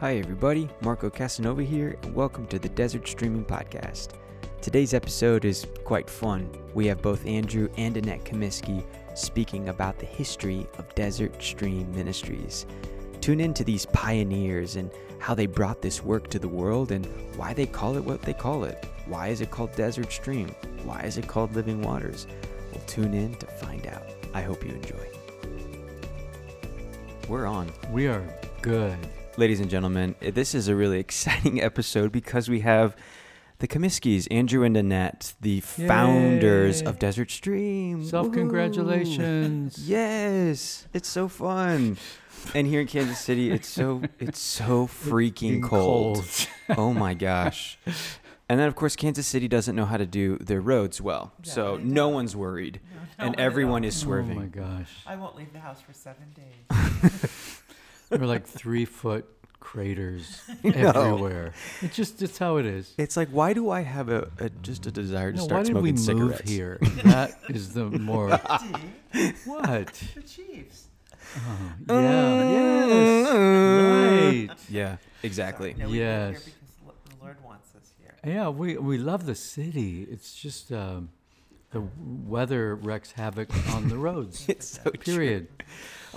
Hi, everybody. Marco Casanova here, and welcome to the Desert Streaming Podcast. Today's episode is quite fun. We have both Andrew and Annette Comiskey speaking about the history of Desert Stream Ministries. Tune in to these pioneers and how they brought this work to the world and why they call it what they call it. Why is it called Desert Stream? Why is it called Living Waters? Well, tune in to find out. I hope you enjoy. We're on. We are good. Ladies and gentlemen, eh, this is a really exciting episode because we have the Comiskeys, Andrew and Annette, the founders of Desert Stream. Self congratulations. Yes, it's so fun. And here in Kansas City, it's so it's so freaking cold. oh my gosh. And then of course Kansas City doesn't know how to do their roads well. so no one's worried. No, and everyone is swerving. Oh my gosh. I won't leave the house for seven days. There are like three foot craters know. everywhere. It's just it's how it is. It's like why do I have a, a just a desire to No, start why did we smoking move cigarettes? here? That is the more what? the Chiefs. Oh, yeah. Yes. Right. Yeah, exactly. No, we Yes. the Lord wants us here. Yeah, we we love the city. It's just um, the weather wreaks havoc on the roads. It's so true.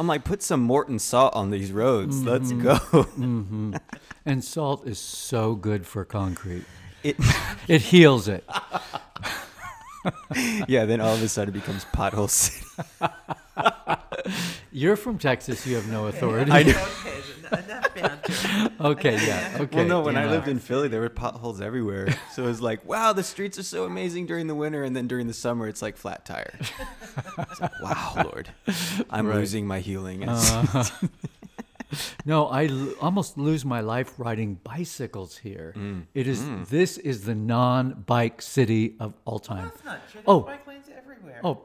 Period. I'm like, put some Morton salt on these roads. Let's go. hmm And salt is so good for concrete. It, It heals it. yeah, then all of a sudden it becomes pothole city. You're from Texas. You have no authority. I know. Okay, enough banter. Okay, yeah. Okay. well, no, when I enough. lived in Philly, there were potholes everywhere. So it was like, wow, the streets are so amazing during the winter, and then during the summer, it's like flat tire. It's like, wow, Lord, I'm Right. losing my healing. Uh, no, I l- almost lose my life riding bicycles here. Mm. It is this is the non-bike city of all No, time. it's not. There's Oh. bike lanes everywhere. Oh,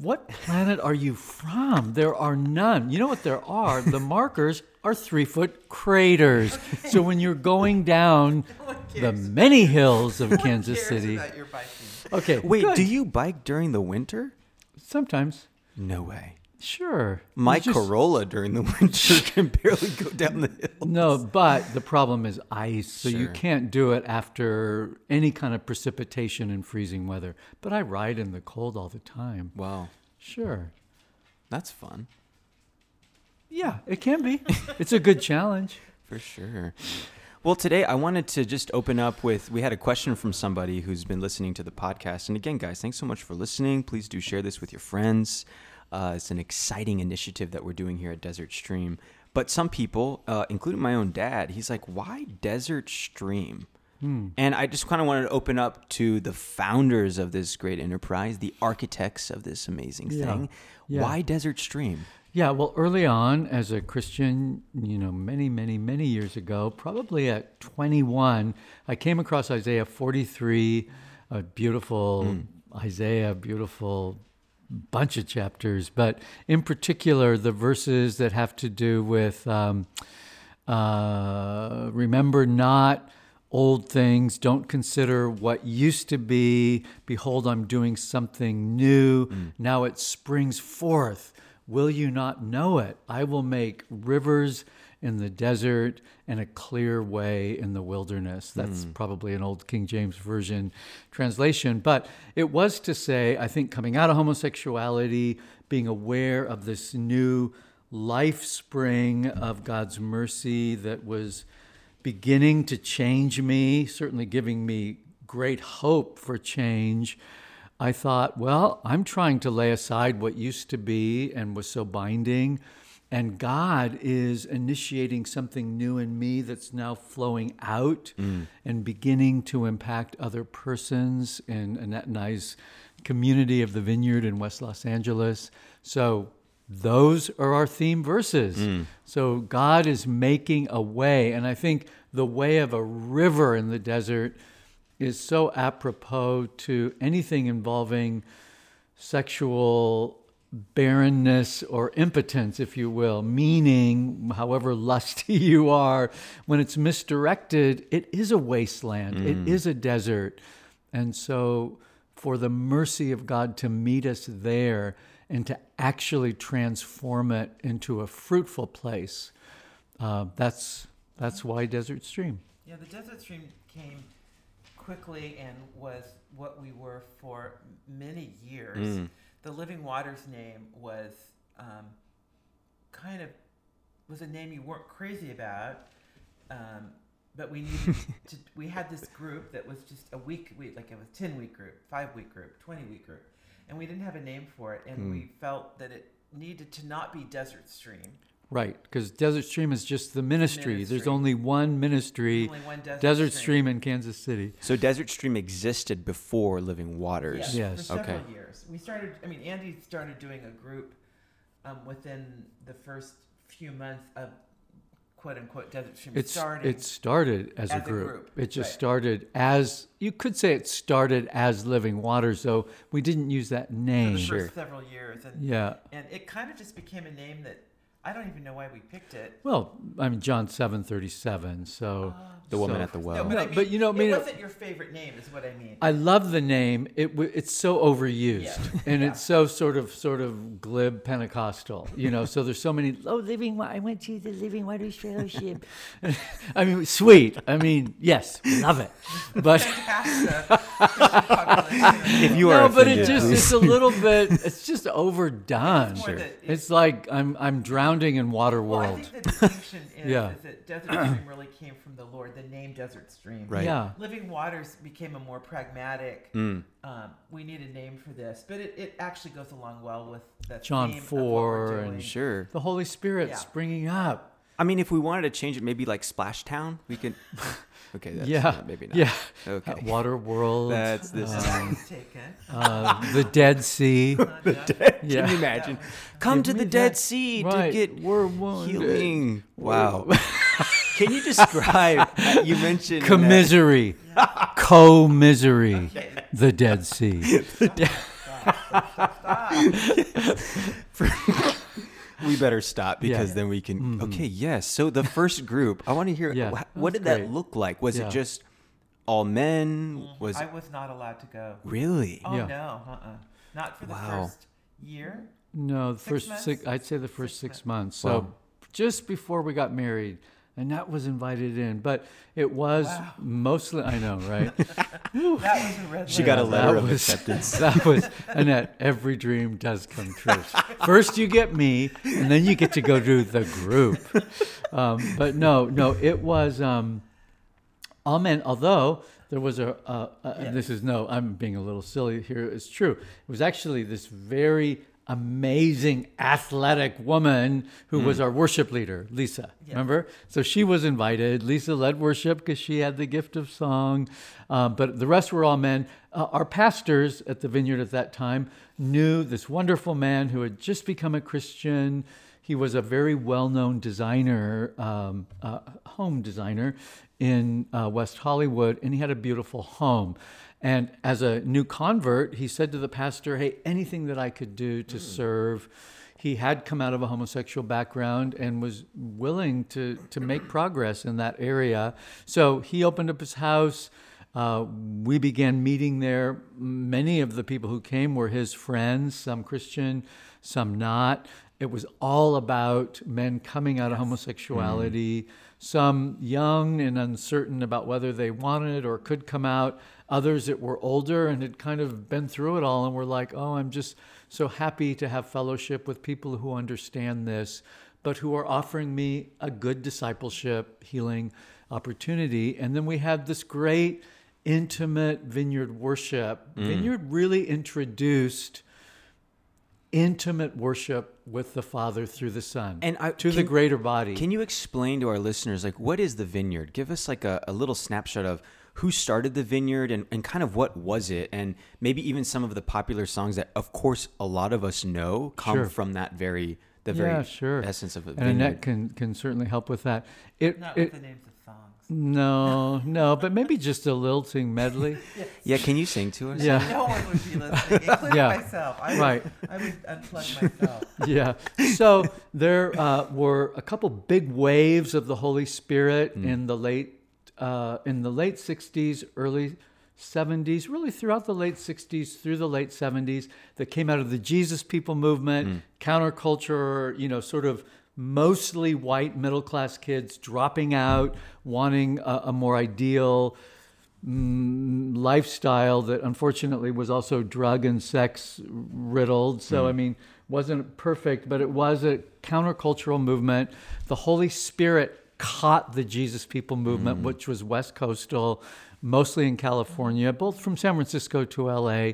what planet are you from? There are none. You know what there are? The markers are three foot craters. So when you're going down No the many hills of No one Kansas cares City, about your biking. okay, Wait, good. do you bike during the winter? sometimes? No way. Sure. My just- Corolla during the winter can barely go down the hill. No, but the problem is ice, so you can't do it after any kind of precipitation and freezing weather. But I ride in the cold all the time. Wow, Sure. that's fun Yeah, it can be. it's a good challenge. for sure. Well, today I wanted to just open up with we had a question from somebody who's been listening to the podcast. And again, guys, thanks so much for listening. Please do share this with your friends. Uh, it's an exciting initiative that we're doing here at Desert Stream. But some people, uh, including my own dad, he's like, why Desert Stream? And I just kind of wanted to open up to the founders of this great enterprise, the architects of this amazing thing. Yeah. Why Desert Stream? Yeah, well, early on as a Christian, you know, many, many, many years ago, probably at 21, I came across Isaiah 43, a beautiful Isaiah, beautiful bunch of chapters, but in particular, the verses that have to do with um, uh, remember not old things, don't consider what used to be. Behold, I'm doing something new. Now it springs forth. Will you not know it? I will make rivers in the desert and a clear way in the wilderness. That's hmm. probably an old King James Version translation. But it was to say, I think, coming out of homosexuality, being aware of this new life spring of God's mercy that was beginning to change me, certainly giving me great hope for change. I thought, well, I'm trying to lay aside what used to be and was so binding. And God is initiating something new in me that's now flowing out mm. and beginning to impact other persons in Annette and I's community of the vineyard in West Los Angeles. So those are our theme verses. Mm. So God is making a way. And I think the way of a river in the desert is so apropos to anything involving sexual barrenness or impotence, if you will, meaning, however lusty you are, when it's misdirected, it is a wasteland, it is a desert. And so, for the mercy of God to meet us there and to actually transform it into a fruitful place, uh, that's that's why Desert Stream. Yeah, the Desert Stream came quickly and was what we were for many years. Mm. The Living Waters name was um, kind of was a name you weren't crazy about, um, but we needed to. We had this group that was just a week, we like it was ten week group, five week group, twenty week group, and we didn't have a name for it, and Hmm. we felt that it needed to not be Desert Stream. Right, because Desert Stream is just the ministry. There's only one ministry, Only one Desert, Desert Stream in Kansas City. So Desert Stream existed before Living Waters. Yes, Yes. for several Okay. years. We started. I mean, Andy started doing a group um, within the first few months of quote unquote Desert Stream It's starting. it started as, a, as a group. group, It just right. started as you could say it started as Living Waters, though we didn't use that for the name. first Sure. several years, and Yeah. and it kind of just became a name that I don't even know why we picked it. Well, I mean John seven thirty seven. So The woman so- at the well. no, but, I mean, but you know, I it mean, uh, wasn't your favorite name, is what I mean. I love the name. It it's so overused, Yeah. and Yeah. it's so sort of sort of glib Pentecostal, you know. So there's so many. Oh, living. I went to the Living Waters Fellowship. I mean, sweet. I mean, yes, love it. But If you are, no, are but it just it's a little bit. It's just overdone. It's Sure. that It's like I'm I'm drowning in water Well, I world. think the distinction is, Yeah. is that Desert Stream really came from the Lord. The name Desert Stream. Right. Yeah. Living Waters became a more pragmatic. Mm. Um, we need a name for this, but it, it actually goes along well with the John theme of what 4 we're and doing. Sure. The Holy Spirit Yeah. springing up. I mean, if we wanted to change it, maybe like Splash Town, we could. Okay. That's yeah. not- maybe not. Yeah. Okay. Uh, Water World. That's this. And that um, uh, the Dead Sea. Uh, yeah. Can Yeah. you imagine? Come Give to the Dead that- Sea right. to get We're wounded. healing. Wow. Can you describe? you mentioned that- Commisery. Co-misery. The Dead Sea. We better stop because Yeah. then we can. Mhm. Okay, yes. So the first group, I want to hear. Yeah, what was did that look like? Was Yeah. it just all men? Was I was not allowed to go. really? Oh Yeah. no, uh-uh. not for the Wow. first year. No, the Six first months? six. I'd say the first Six six, months. So Wow. just before we got married, and that was invited in, but it was Wow. mostly. I know, right? That was a red She got a Yeah, letter that of was- acceptance. That was Annette. Every dream does come true. First you get me, and then you get to go to the group. Um, but no, no, it was um, all men. Although there was a, uh, uh, Yeah. this is no, I'm being a little silly here. It's true. It was actually this very amazing athletic woman who was our worship leader, Lisa. Yes. Remember? So she was invited. Lisa led worship because she had the gift of song, um, but the rest were all men. Uh, our pastors at the vineyard at that time knew this wonderful man who had just become a Christian. He was a very well known designer, um, uh, home designer in uh, West Hollywood, and he had a beautiful home. And as a new convert, he said to the pastor, Hey, anything that I could do to serve. He had come out of a homosexual background and was willing to, to make progress in that area. So he opened up his house. Uh, we began meeting there. Many of the people who came were his friends, some Christian, some not. It was all about men coming out of homosexuality, some young and uncertain about whether they wanted or could come out, others that were older and had kind of been through it all and were like, oh, I'm just so happy to have fellowship with people who understand this, but who are offering me a good discipleship, healing opportunity. And then we had this great, intimate vineyard worship. Mm. Vineyard really introduced intimate worship with the Father through the Son And I- to the greater body. Can you explain to our listeners, like, what is the vineyard? Give us like a, a little snapshot of who started the vineyard and, and kind of what was it, and maybe even some of the popular songs that, of course, a lot of us know come Sure. from that very the yeah, very sure. essence of a and vineyard. Annette can can certainly help with that. It, Not it with the names of songs. no no, but maybe just a lilting medley. yeah, can you sing to us? Yeah. No one would be listening, including Yeah. myself. I would, Right. I would unplug myself. yeah. So there uh, were a couple big waves of the Holy Spirit in the late uh, in the late '60s, early '70s, really throughout the late '60s through the late '70s that came out of the Jesus People movement, counterculture, you know, sort of mostly white middle class kids dropping out, wanting a, a more ideal mm, lifestyle that unfortunately was also drug and sex riddled. So, I mean, wasn't perfect, but it was a countercultural movement. The Holy Spirit caught the Jesus People movement, which was West Coastal, mostly in California, both from San Francisco to LA.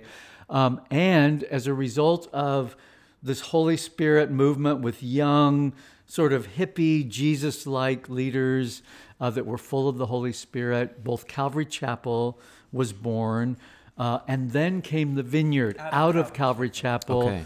Um, and as a result of this Holy Spirit movement with young, sort of hippie, Jesus like leaders uh, that were full of the Holy Spirit, both Calvary Chapel was born. Uh, and then came the vineyard out, of Calvary Chapel. Okay.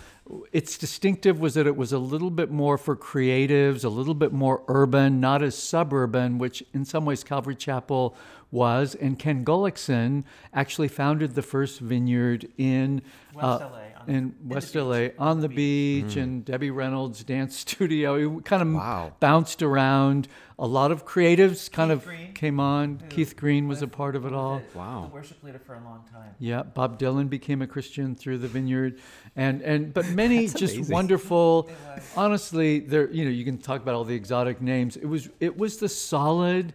Its distinctive was that it was a little bit more for creatives, a little bit more urban, not as suburban, which in some ways Calvary Chapel was. And Ken Gulliksen actually founded the first vineyard in West uh, LA, in in West LA on on the the beach, and mm. Debbie Reynolds dance studio. He kind of Wow. bounced around. A lot of creatives kind Keith of Green, came on. who Keith Green was a part of it all. the- Wow. The worship leader for a long time. Yeah, Bob Dylan became a Christian through the vineyard, and and but many That's just amazing. wonderful. Honestly, there you know you can talk about all the exotic names. It was it was the solid,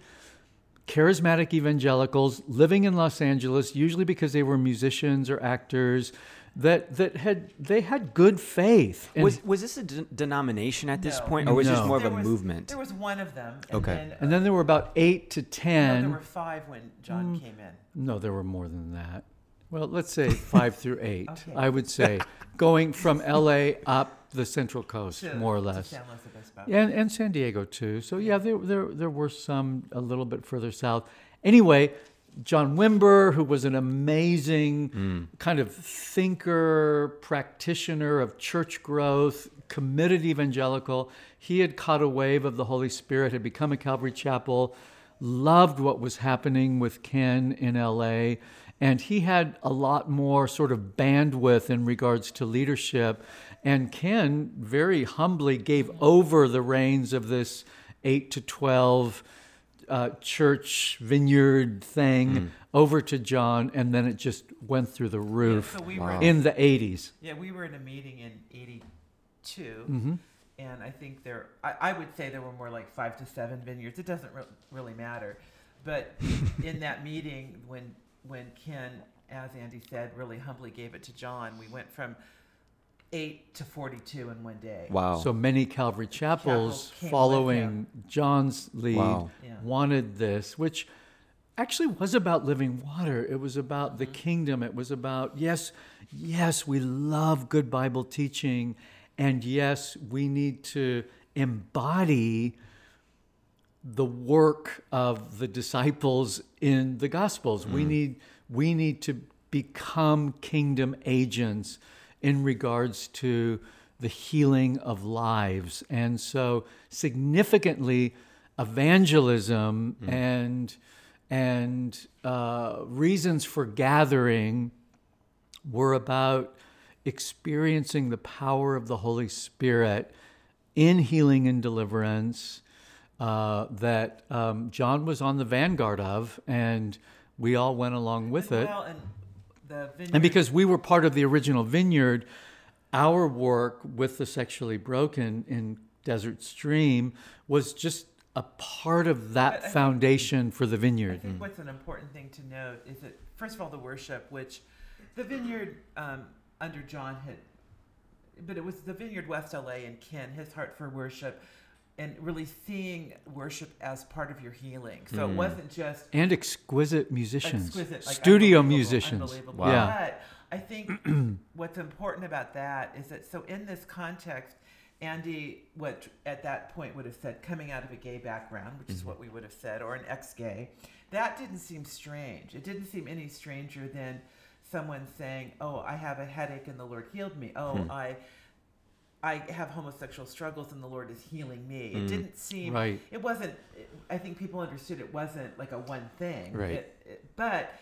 charismatic evangelicals living in Los Angeles, usually because they were musicians or actors, that that had they had good faith. And, Was was this a de- denomination at this No. point, or was this No. more of a was- movement? There was one of them. And Okay. Then, and then there were about eight to no, ten. there were five when John Mm. came in. No, there were more than that. Well, let's say five through eight. Okay. I would say going from LA up the Central Coast, to- more or to less. San Luis Obispo. and and San Diego too. So yeah, there there there were some a little bit further south. Anyway, John Wimber, who was an amazing hmm. kind of thinker, practitioner of church growth, committed evangelical, he had caught a wave of the Holy Spirit, had become a Calvary Chapel, loved what was happening with Ken in LA. And he had a lot more sort of bandwidth in regards to leadership. And Ken very humbly gave over the reins of this 8 to 12 uh, church vineyard thing over to John. And then it just went through the Yeah, roof so we Wow. were in the 80s. Yeah, we were in a meeting in '82, hmm and I think there, I, I would say there were more like five to seven vineyards. It doesn't re- really matter, but in that meeting, when when Ken, as Andy said, really humbly gave it to John, we went from eight to 42 in one day. wow. So many Calvary chapels Chapels came with following John's lead Wow. Yeah. wanted this, which actually was about living water. It was about the Mm-hmm. kingdom. It was about, yes, yes, we love good Bible teaching. And yes, we need to embody the work of the disciples in the gospels we need we need to become kingdom agents in regards to the healing of lives and so significantly evangelism and and uh, reasons for gathering were about experiencing the power of the Holy Spirit in healing and deliverance uh, that um, John was on the vanguard of, and we all went along with it. Well, and the vineyard, And because we were part of the original vineyard, our work with the sexually broken in Desert Stream was just a part of But I that think- foundation for the I vineyard. think what's an important thing to note is that first of all, the worship, which the vineyard um, under John had, but it was the vineyard West LA and Ken, his heart for worship, and really seeing worship as part of your healing. So it Mm. wasn't just And exquisite musicians, exquisite, like studio unbelievable, musicians. unbelievable. Wow. Yeah. But I think what's important about that is that so in this context, Andy, what at that point would have said, coming out of a gay background, which is Mm-hmm. what we would have said, or an ex-gay, that didn't seem strange. It didn't seem any stranger than someone saying, "Oh, I have a headache and the Lord healed me." Oh, Hmm. I. I have homosexual struggles and the Lord is healing me. Mm. It didn't seem Right. it wasn't i think people understood it wasn't like a one thing Right. It- it- but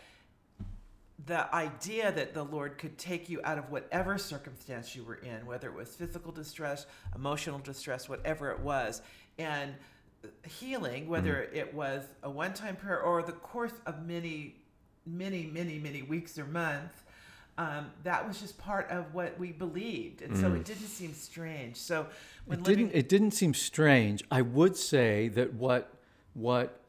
the idea that the lord could take you out of whatever circumstance you were in whether it was physical distress emotional distress whatever it was and healing whether it was a one-time prayer or the course of many many many many weeks or months um, that was just part of what we believed, and so Mm. it didn't seem strange. So when it living, didn't it didn't seem strange i would say that what what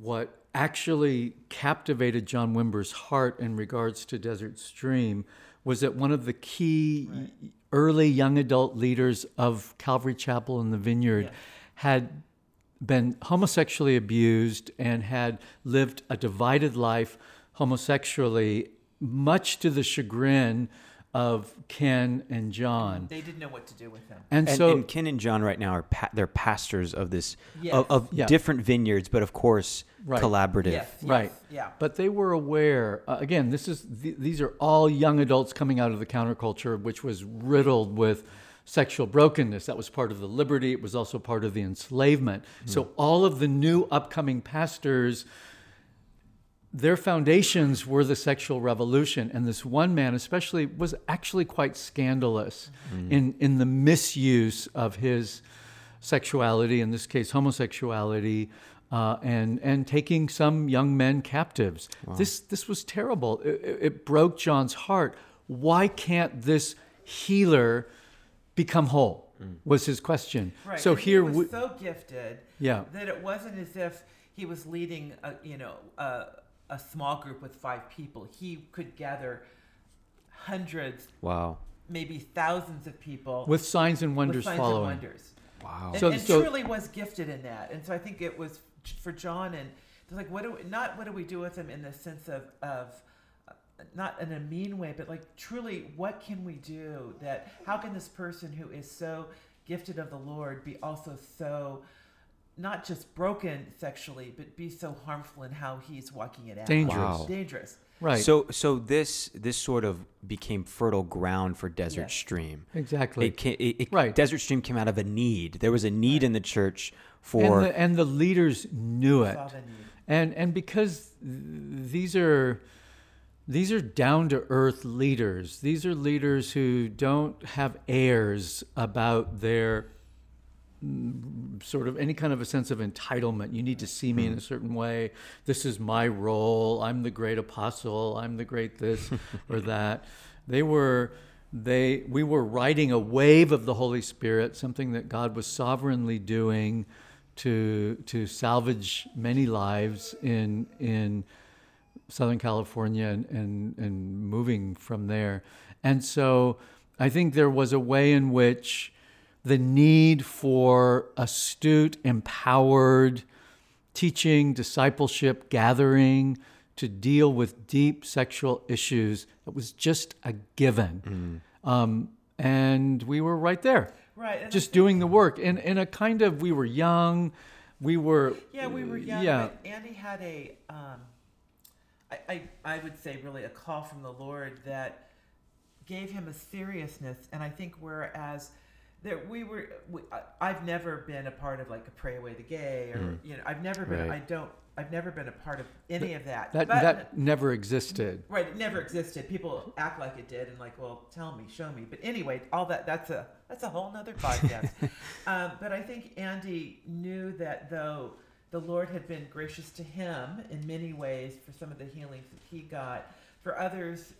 what actually captivated john wimber's heart in regards to desert stream was that one of the key early young adult leaders of calvary chapel in the vineyard Yeah. had been homosexually abused and had lived a divided life homosexually much to the chagrin of ken and john they didn't know what to do with him. and, And, so and Ken and John right now are pa- they're pastors of this Yes. of, of Yeah. different vineyards, but of course Right. collaborative. Yes, yes, Right. Yeah. But they were aware. Uh, again, this is th- these are all young adults coming out of the counterculture, which was riddled with sexual brokenness. That was part of the liberty. It was also part of the enslavement. So all of the new upcoming pastors, their foundations were the sexual revolution, and this one man, especially, was actually quite scandalous in in the misuse of his sexuality, in this case, homosexuality, uh, and and taking some young men captives. This this was terrible. It, it- it broke John's heart. Why can't this healer become whole? Was his question. Right. So and here he was we, so gifted Yeah. that it wasn't as if he was leading a you know a, a small group with five people. He could gather hundreds, Wow. maybe thousands of people with signs and with wonders signs following. and wonders. Wow. And, So- and so- truly was gifted in that. And so I think it was for John and they're like, what do we, not what do we do with him in the sense of of uh, not in a mean way, but like truly, what can we do that? How can this person who is so gifted of the Lord be also so not just broken sexually, but be so harmful in how he's walking it out? Dangerous. Wow. Dangerous. Right. So so this this sort of became fertile ground for Desert Yes. Stream. exactly. It, ca- it, it Right. Desert Stream came out of a need. There was a need in the church and for the, and the leaders knew it. Saw the need. and and because these are these are down to earth leaders these are leaders who don't have airs about their sort of any kind of a sense of entitlement. You need to see me in hmm. a certain way. This is my role. I'm the great apostle. I'm the great this or that. They were they we were riding a wave of the holy spirit something that god was sovereignly doing to to salvage many lives in in Southern California and, and and moving from there. And so I think there was a way in which the need for astute, empowered teaching, discipleship, gathering to deal with deep sexual issues that was just a given. Um, and we were right there Right. just think- doing the work in in a kind of we were young we were Yeah, we were young, yeah but Andy had a, um, I, I, I would say really a call from the Lord that gave him a seriousness, and I think whereas there we were, we, I, I've never been a part of like a pray away the gay, or you know, I've never been, Right. I don't, I've never been a part of any of that. that but, that never existed Right, it never existed. People act like it did, and like, well, tell me, show me. But anyway, all that—that's a that's a whole nother podcast. um, but I think Andy knew that though the Lord had been gracious to him in many ways for some of the healings that he got, for others,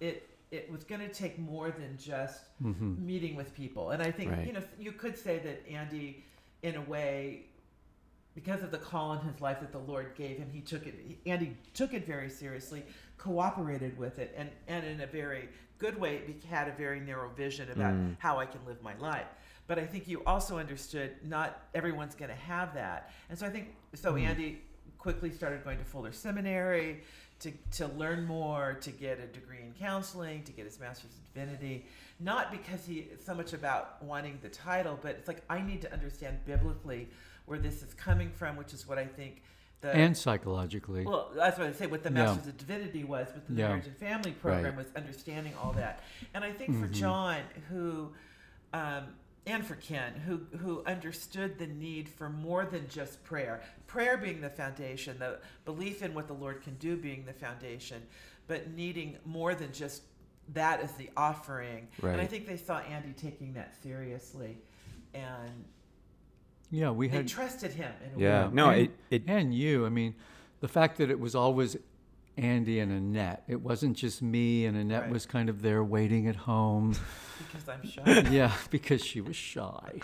it it was going to take more than just Mm-hmm. meeting with people. And I think Right. you know you could say that Andy, in a way, because of the call in his life that the Lord gave him, he took it. Andy took it very seriously, cooperated with it, and and in a very good way, he had a very narrow vision about Mm. how I can live my life. But I think you also understood not everyone's going to have that, and so I think so. Andy quickly started going to Fuller Seminary to to learn more, to get a degree in counseling, to get his master's in divinity. Not because he so much about wanting the title, but it's like I need to understand biblically where this is coming from, which is what I think the and psychologically well, that's what I say. What the Yeah. Masters of Divinity was with the Yeah. Marriage and Family program Right. was understanding all that. And I think for Mhm. John, who, um, and for Ken, who who understood the need for more than just prayer. Prayer being the foundation, the belief in what the Lord can do being the foundation, but needing more than just that as the offering. And I think they saw Andy taking that seriously, and yeah we they had trusted him. In a yeah. way. No, and, it it and you i mean the fact that it was always Andy and Annette. It wasn't just me, and Annette Right. was kind of there waiting at home. Because I'm shy. yeah, because she was shy.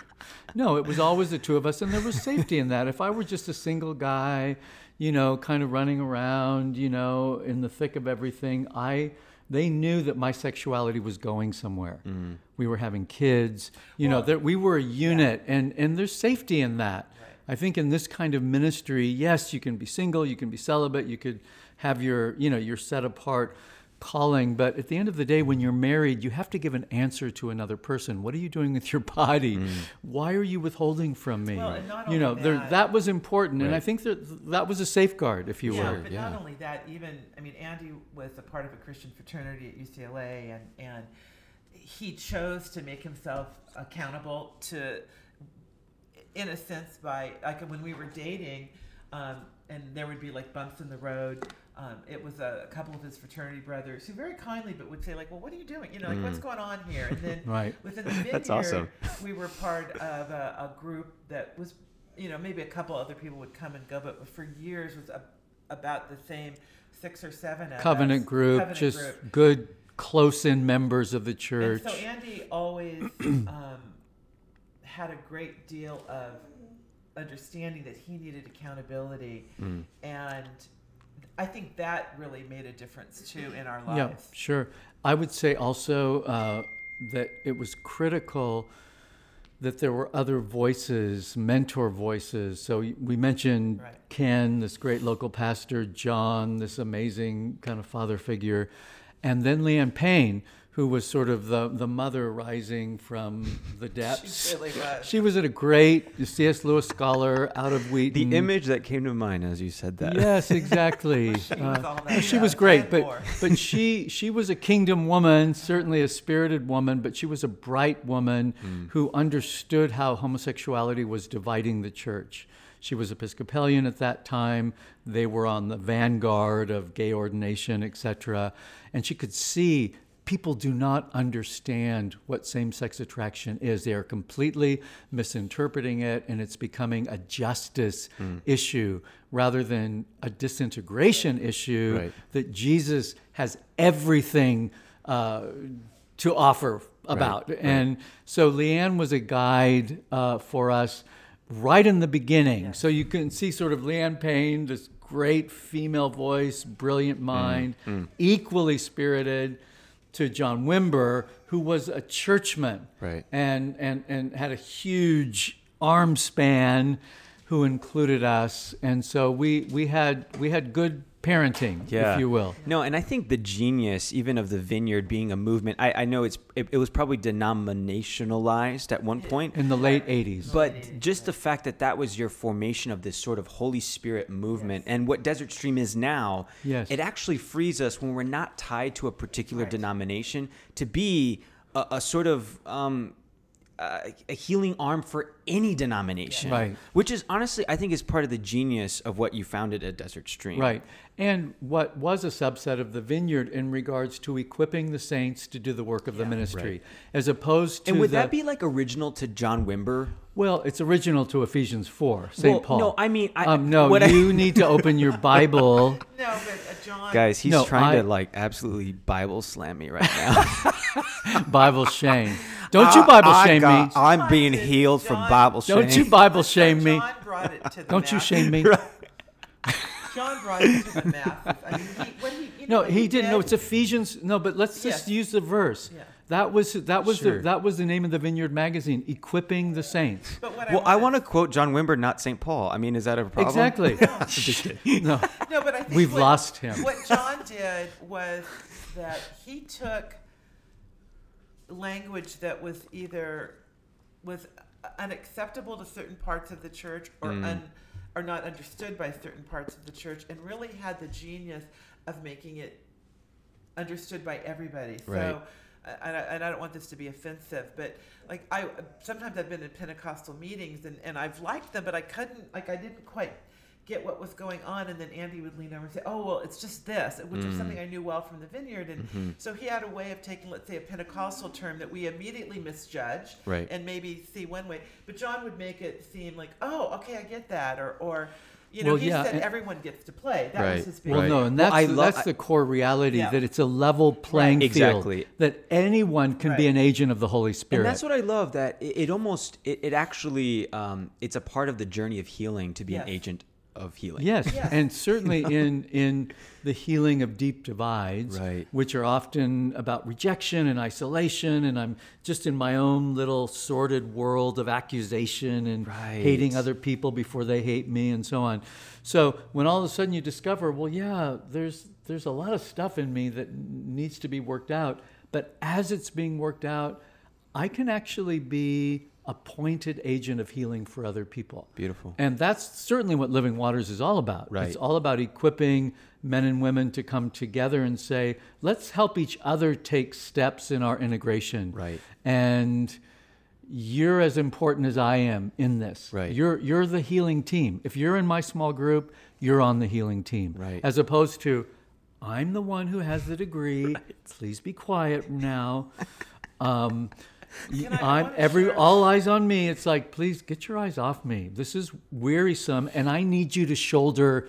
No, it was always the two of us, and there was safety in that. If I were just a single guy, you know, kind of running around, you know, in the thick of everything, I they knew that my sexuality was going somewhere. Mm. We were having kids, you know, Well, that we were a unit, and and there's safety in that. Right. I think in this kind of ministry, yes, you can be single, you can be celibate, you could have your, you know, your set apart calling, but at the end of the day, when you're married, you have to give an answer to another person. What are you doing with your body? Mm. Why are you withholding from me? Well, and not you know, only there, that- that was important, and I think that that was a safeguard, if you yeah, will. but yeah. not only that, even I mean, Andy was a part of a Christian fraternity at UCLA, and and he chose to make himself accountable to, in a sense, by like when we were dating, um, and there would be like bumps in the road. Um, it was a, couple of his fraternity brothers who very kindly, but would say like, "Well, what are you doing? You know, like what's going on here?" And then Right. within the vineyard, That's awesome. we were part of a, a group that was, you know, maybe a couple other people would come and go, but for years was a, about the same six or seven of Covenant us. group, Covenant just group. good, close-in members of the church. And so Andy always um, had a great deal of understanding that he needed accountability, Mm. and I think that really made a difference too in our lives Yeah, sure. I would say also uh, that it was critical that there were other voices, mentor voices. So we mentioned Right. Ken, this great local pastor, John, this amazing kind of father figure, and then Leanne Payne, who was sort of the, the mother rising from the depths. She really was. She was a great C.S. Lewis scholar out of Wheaton. The image that came to mind as you said that. Yes, exactly. She was Uh, that she was great, but more. but she she was a kingdom woman, certainly a spirited woman, but she was a bright woman who understood how homosexuality was dividing the church. She was Episcopalian at that time. They were on the vanguard of gay ordination, etc. And she could see people do not understand what same sex attraction is. They are completely misinterpreting it, and it's becoming a justice issue rather than a disintegration issue Right. that Jesus has everything uh, to offer about. right. And so Leanne was a guide uh, for us right in the beginning. Yes. So you can see sort of Leanne Payne, this great female voice, brilliant mind, equally spirited to John Wimber, who was a churchman Right. and, and, and had a huge arm span who included us. And so we, we, had, we had good parenting, yeah. if you will. No, and I think the genius, even of the vineyard being a movement, I, I know it's it, it was probably denominationalized at one point, In the late 80s. but just the fact that that was your formation of this sort of Holy Spirit movement, and what Desert Stream is now, Yes. it actually frees us when we're not tied to a particular Right. denomination to be a, a sort of um, uh, a healing arm for any denomination, Right. Which is honestly, I think, is part of the genius of what you founded at Desert Stream, Right. And what was a subset of the vineyard in regards to equipping the saints to do the work of the ministry, Right. as opposed to And would the, that be like original to John Wimber? well, it's original to Ephesians 4, St. Well, Paul. no, I mean, I- um, no, what I- you need to open your Bible. No, but uh, John. Guys, he's No, trying I- to like absolutely Bible slam me right now. Bible shame. Don't you Bible I shame got- me. I'm being John- healed from Bible shame. Don't you Bible shame me. John brought it to the Don't you shame me. John brought it to the masses. I mean, he, he, you know No, what he didn't. No, it's Ephesians. No, but let's just use the verse. Yeah. That was that was Sure. the that was the name of the Vineyard magazine, equipping the saints. Well, I want wanna- quote John Wimber, not St. Paul. I mean, is that a problem? Exactly. Just no. No, but I think We've what, lost him. What John did was that he took language that was either was unacceptable to certain parts of the church or Mm. un, or not understood by certain parts of the church, and really had the genius of making it understood by everybody. Right. So. And I, and I don't want this to be offensive, but like I sometimes I've been in Pentecostal meetings and, and I've liked them, but I couldn't like I didn't quite get what was going on. And then Andy would lean over and say, "Oh well, it's just this," which was something I knew well from the vineyard. And so he had a way of taking, let's say, a Pentecostal term that we immediately misjudge Right. and maybe see one way, but John would make it seem like, "Oh, okay, I get that," or or You know, Well, he yeah, said everyone gets to play. That Right, was his big Well, no, deal. and Well, that's I the, lo- that's the core reality Yeah. that it's a level playing Right. field. Exactly. That anyone can be an agent of the Holy Spirit. And that's what I love that it, it almost it, it actually um, it's a part of the journey of healing to be an agent of healing. Yes, Yes. and certainly in in the healing of deep divides, Right. which are often about rejection and isolation, and I'm just in my own little sordid world of accusation and Right. hating other people before they hate me, and so on. So when all of a sudden you discover, well, yeah, there's there's a lot of stuff in me that needs to be worked out, but as it's being worked out, I can actually be a pointed agent of healing for other people. Beautiful. And that's certainly what Living Waters is all about. Right. It's all about equipping men and women to come together and say, let's help each other take steps in our integration. Right. And you're as important as I am in this. Right. You're you're the healing team. If you're in my small group, you're on the healing team. Right. As opposed to I'm the one who has the degree. Please be quiet now. Um, y- Can I- I I'm wanna every share- all eyes on me. It's like, please get your eyes off me. This is wearisome, and I need you to shoulder,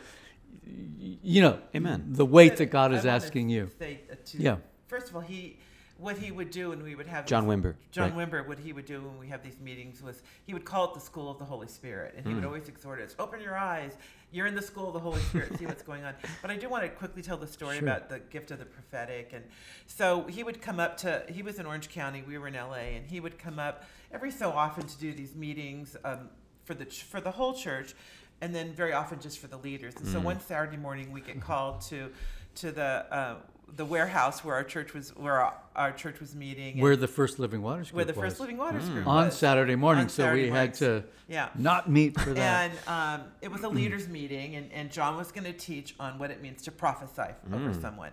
you know, Amen. the weight that I God is asking you. To, Yeah. First of all, he, what he would do and we would have John these- Wimber, John right. Wimber, what he would do when we have these meetings was he would call it the school of the Holy Spirit, and he Mm. would always exhort us: open your eyes. You're in the school of the Holy Spirit. see what's going on. But I do want to quickly tell the story Sure. about the gift of the prophetic. And so he would come up to. He was in Orange County. We were in L.A. And he would come up every so often to do these meetings um, for the ch- for the whole church, and then very often just for the leaders. And so Mm. one Saturday morning we get called to to the uh, the warehouse where our church was where our, our church was meeting. and Where the first Living Waters group where the was. first Living Waters Mm. group on was. Saturday morning, On so Saturday we had to Yeah. not meet for that. And um, it was a leaders meeting, and, and John was going to teach on what it means to prophesy over Mm. someone.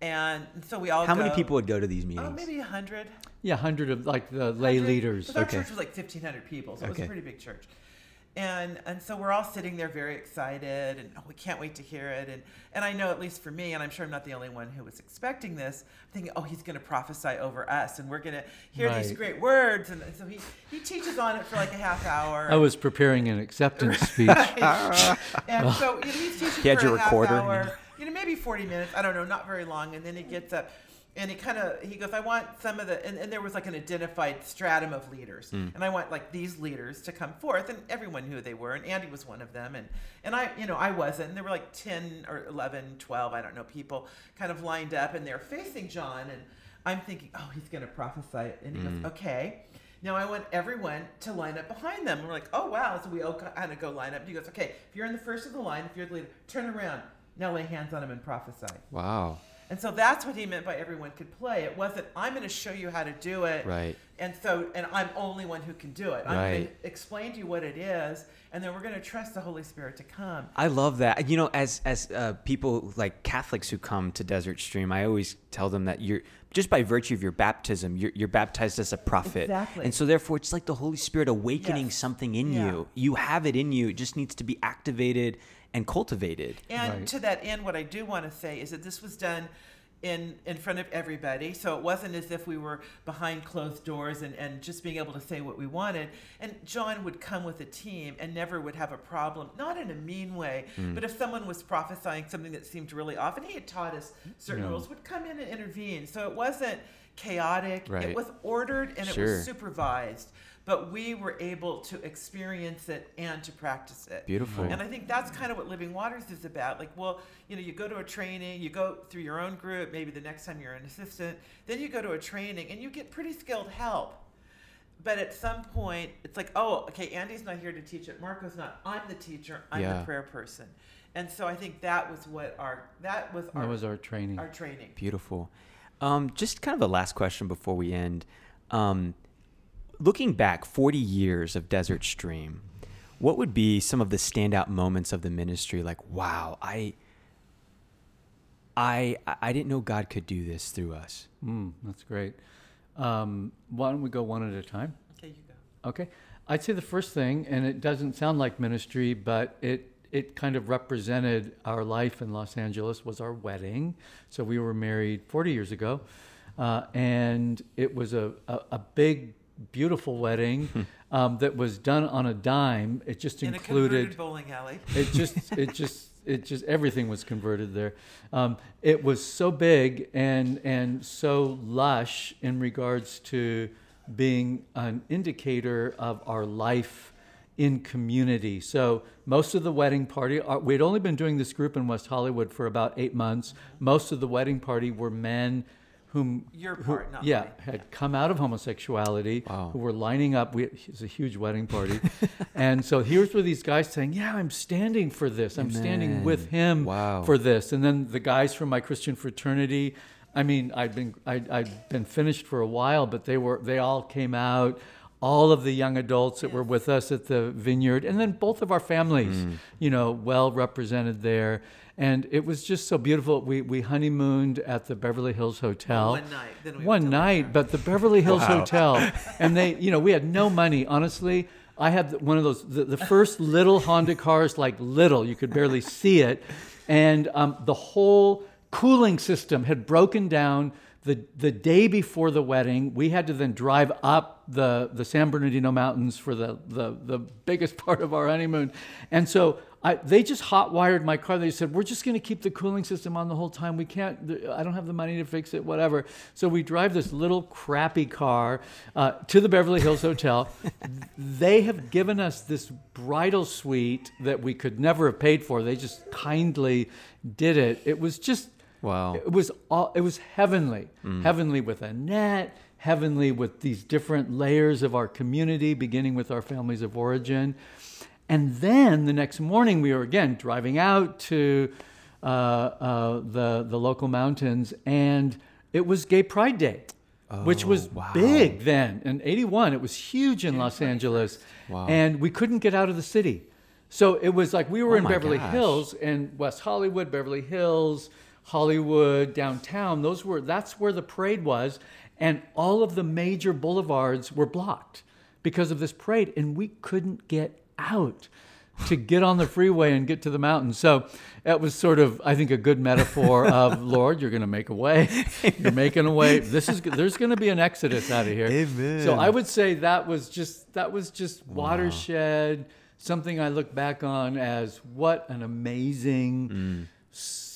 And so we all How many people would go to these meetings? Oh, maybe a hundred. yeah, hundred of like the lay leaders. Because our Okay. church was like fifteen hundred people, so it was a pretty big church. And and so we're all sitting there very excited, and oh, we can't wait to hear it. And and I know at least for me, and I'm sure I'm not the only one who was expecting this. Thinking, oh, he's going to prophesy over us, and we're going to hear these great words. And so he he teaches on it for like a half hour. I was preparing an acceptance speech. and so you know, he's teaching He had for your a half recorder, hour, you know, maybe 40 minutes. I don't know, not very long. And then he gets up and he kind of, he goes, I want some of the, and, and there was like an identified stratum of leaders. Hmm. And I want like these leaders to come forth and everyone knew who they were. And Andy was one of them. And, and I, you know, I wasn't. And there were like 10 or 11, 12, I don't know, people kind of lined up and they're facing John. And I'm thinking, oh, he's going to prophesy. And he goes, hmm. okay. Now I want everyone to line up behind them. And we're like, oh wow. So we all kind of go line up. And he goes, okay, if you're in the first of the line, if you're the leader, turn around. Now lay hands on him and prophesy. Wow. And so that's what he meant by everyone could play. It wasn't I'm going to show you how to do it. Right. And so and I'm only one who can do it. I'm going Right. to explain to you what it is, and then we're going to trust the Holy Spirit to come. I love that. You know, as as uh, people like Catholics who come to Desert Stream, I always tell them that you're just by virtue of your baptism, you're, you're baptized as a prophet, Exactly. and so therefore it's like the Holy Spirit awakening Yes. something in Yeah. you. You have it in you. It just needs to be activated and cultivated. And Right. to that end, what I do want to say is that this was done in in front of everybody. So it wasn't as if we were behind closed doors and, and just being able to say what we wanted. And John would come with a team and never would have a problem, not in a mean way, Mm. but if someone was prophesying something that seemed really off, and he had taught us certain Yeah. rules, would come in and intervene. So it wasn't chaotic. Right. It was ordered and it was supervised. But we were able to experience it and to practice it. Beautiful. And I think that's kind of what Living Waters is about. Like, well, you know, you go to a training, you go through your own group, maybe the next time you're an assistant, then you go to a training and you get pretty skilled help. But at some point, it's like, oh, okay, Andy's not here to teach it. Marco's not. I'm the teacher. I'm Yeah. the prayer person. And so I think that was what our that was our That was our training. our training. Beautiful. Um, just kind of a last question before we end. Um, looking back 40 years of Desert Stream, what would be some of the standout moments of the ministry? Like, wow, I, I, I didn't know God could do this through us. Mm, that's great. Um, why don't we go one at a time? Okay, you go. Okay. I'd say the first thing, and it doesn't sound like ministry, but it it kind of represented our life in Los Angeles was our wedding. So we were married 40 years ago, uh, and it was a, a, a big beautiful wedding Hmm. um, that was done on a dime. It just In included converted bowling alley. it just it just it just everything was converted there um, it was so big and and so lush in regards to being an indicator of our life in community so most of the wedding party uh, we'd only been doing this group in west hollywood for about eight months most of the wedding party were men whom Your who- part, not yeah mine. had come out of homosexuality Wow. who were lining up we, it was a huge wedding party and so here's where these guys saying yeah i'm standing for this i'm standing with him Wow. for this and then the guys from my christian fraternity i mean i'd been I'd, I'd been finished for a while but they were they all came out all of the young adults that were with us at the vineyard and then both of our families Mm. you know well represented there. And it was just so beautiful. We, we honeymooned at the beverly hills hotel. One night, then we one night but the beverly hills Wow. hotel and they you know we had no money honestly. I had one of those the, the first little honda cars like little you could barely see it. And um, the whole cooling system had broken down the, the day before the wedding we had to then drive up the, the san bernardino mountains for the, the, the biggest part of our honeymoon and so I, they just hot wired my car. They said, We're just going to keep the cooling system on the whole time. We can't, I don't have the money to fix it, whatever. So we drive this little crappy car uh, to the Beverly Hills Hotel. they have given us this bridal suite that we could never have paid for. They just kindly did it. It was just, Wow. it was all, it was heavenly, heavenly with a net, heavenly with these different layers of our community, beginning with our families of origin. And then the next morning, we were again driving out to uh, uh, the the local mountains, and it was Gay Pride Day, which was Oh, wow. big then. In '81, it was huge in Los Angeles, Wow. and we couldn't get out of the city. So it was like we were Oh in Beverly gosh. Hills and West Hollywood, Beverly Hills, Hollywood, downtown. Those were that's where the parade was, and all of the major boulevards were blocked because of this parade, and we couldn't get out to get on the freeway and get to the mountain. So that was sort of, I think, a good metaphor of Lord, you're going to make a way. You're making a way. This is there's going to be an exodus out of here. Amen. So I would say that was just that was just watershed. Something I look back on as what an amazing, mm.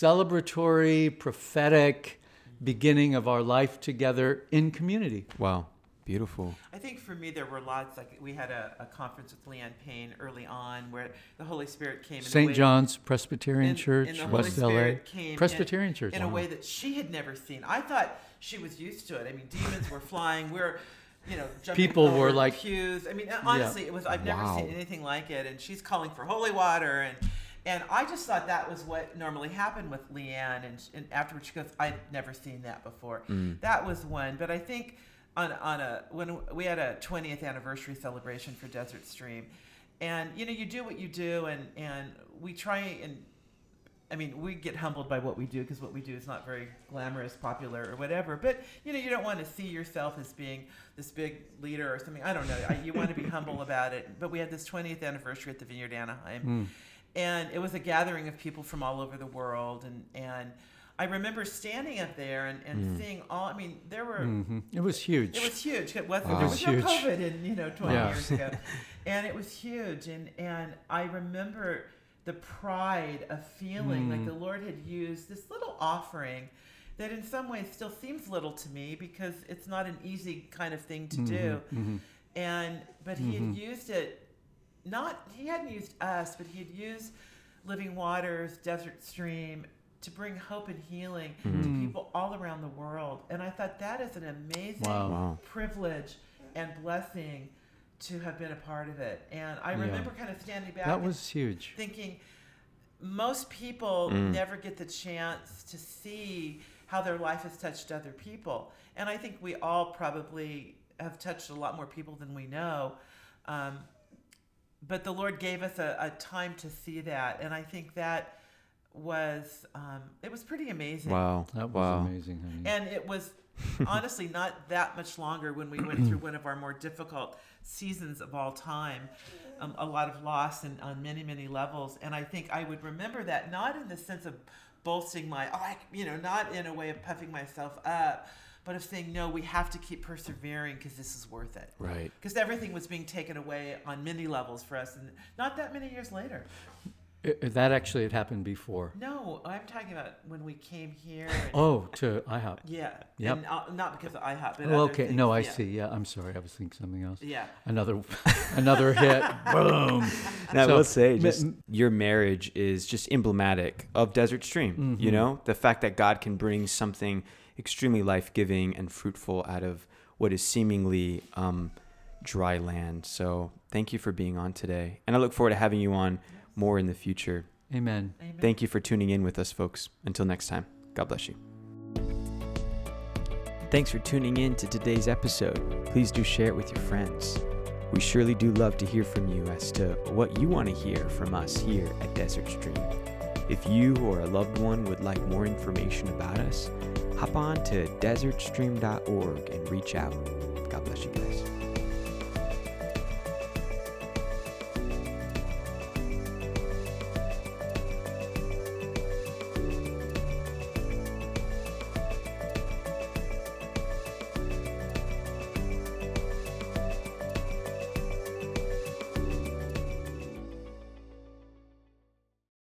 Celebratory, prophetic beginning of our life together in community. Wow. Beautiful. I think for me there were lots. Like we had a, a conference with Leanne Payne early on, where the Holy Spirit came. in a St. way- John's Presbyterian and- Church, and the Holy West LA. Spirit came in- Presbyterian Church. in a way that she had never seen. I thought she was used to it. I mean, demons were flying. We're, you know, jumping People were over like- pews. I mean, honestly, it was. I've never Wow. seen anything like it. And she's calling for holy water, and and I just thought that was what normally happened with Leanne. And and afterwards she goes, I've never seen that before. Mm. That was one. But I think on on a when we had a 20th anniversary celebration for Desert Stream, and you know, you do what you do, and and we try and I mean, we get humbled by what we do because what we do is not very glamorous, popular, or whatever. But you know, you don't want to see yourself as being this big leader or something. I don't know. I, you want to be humble about it. But we had this 20th anniversary at the Vineyard Anaheim, hmm. And it was a gathering of people from all over the world. And and I remember standing up there and, and seeing all. I mean, there were Mhm. It was huge. it was huge. It wasn't. Wow. There was was no. COVID in you know 20 Yeah. years ago, and it was huge. And and I remember the pride of feeling Mm. like the Lord had used this little offering that in some ways still seems little to me because it's not an easy kind of thing to do. Mhm. And but he Mm-hmm. had used it not he hadn't used us, but he had used Living Waters, Desert Stream to bring hope and healing Mm-hmm. to people all around the world. And I thought that is an amazing Wow. Privilege and blessing to have been a part of it. And I Yeah. remember kind of standing back That was huge. thinking most people Mm. never get the chance to see how their life has touched other people. And I think we all probably have touched a lot more people than we know. Um, but the Lord gave us a, a time to see that. And I think that was, um, it was pretty amazing. Wow. That was wow. amazing, honey. And it was honestly not that much longer when we went through one of our more difficult seasons of all time. Um, a lot of loss and on many, many levels. And I think I would remember that not in the sense of boasting my, oh, I, you know, not in a way of puffing myself up, but of saying no, we have to keep persevering because this is worth it. Right. Because everything was being taken away on many levels for us, and not that many years later. I- I- that actually had happened before. No, I'm talking about when we came here. And, Oh, to IHOP. yeah. Yep. And, uh, not because of IHOP. But Oh, other okay. No, I yeah. see. Yeah, I'm sorry. I was thinking something else. Yeah. Another, another hit. Boom. And I So, will say, just m- your marriage is just emblematic of Desert Stream. You Mhm. know, the fact that God can bring something extremely life giving and fruitful out of what is seemingly um, dry land. So thank you for being on today. And I look forward to having you on more in the future. Amen. Amen. Thank you for tuning in with us, folks. Until next time, God bless you. Thanks for tuning in to today's episode. Please do share it with your friends. We surely do love to hear from you as to what you want to hear from us here at Desert Stream. If you or a loved one would like more information about us, hop on to desertstream.org and reach out. God bless you guys.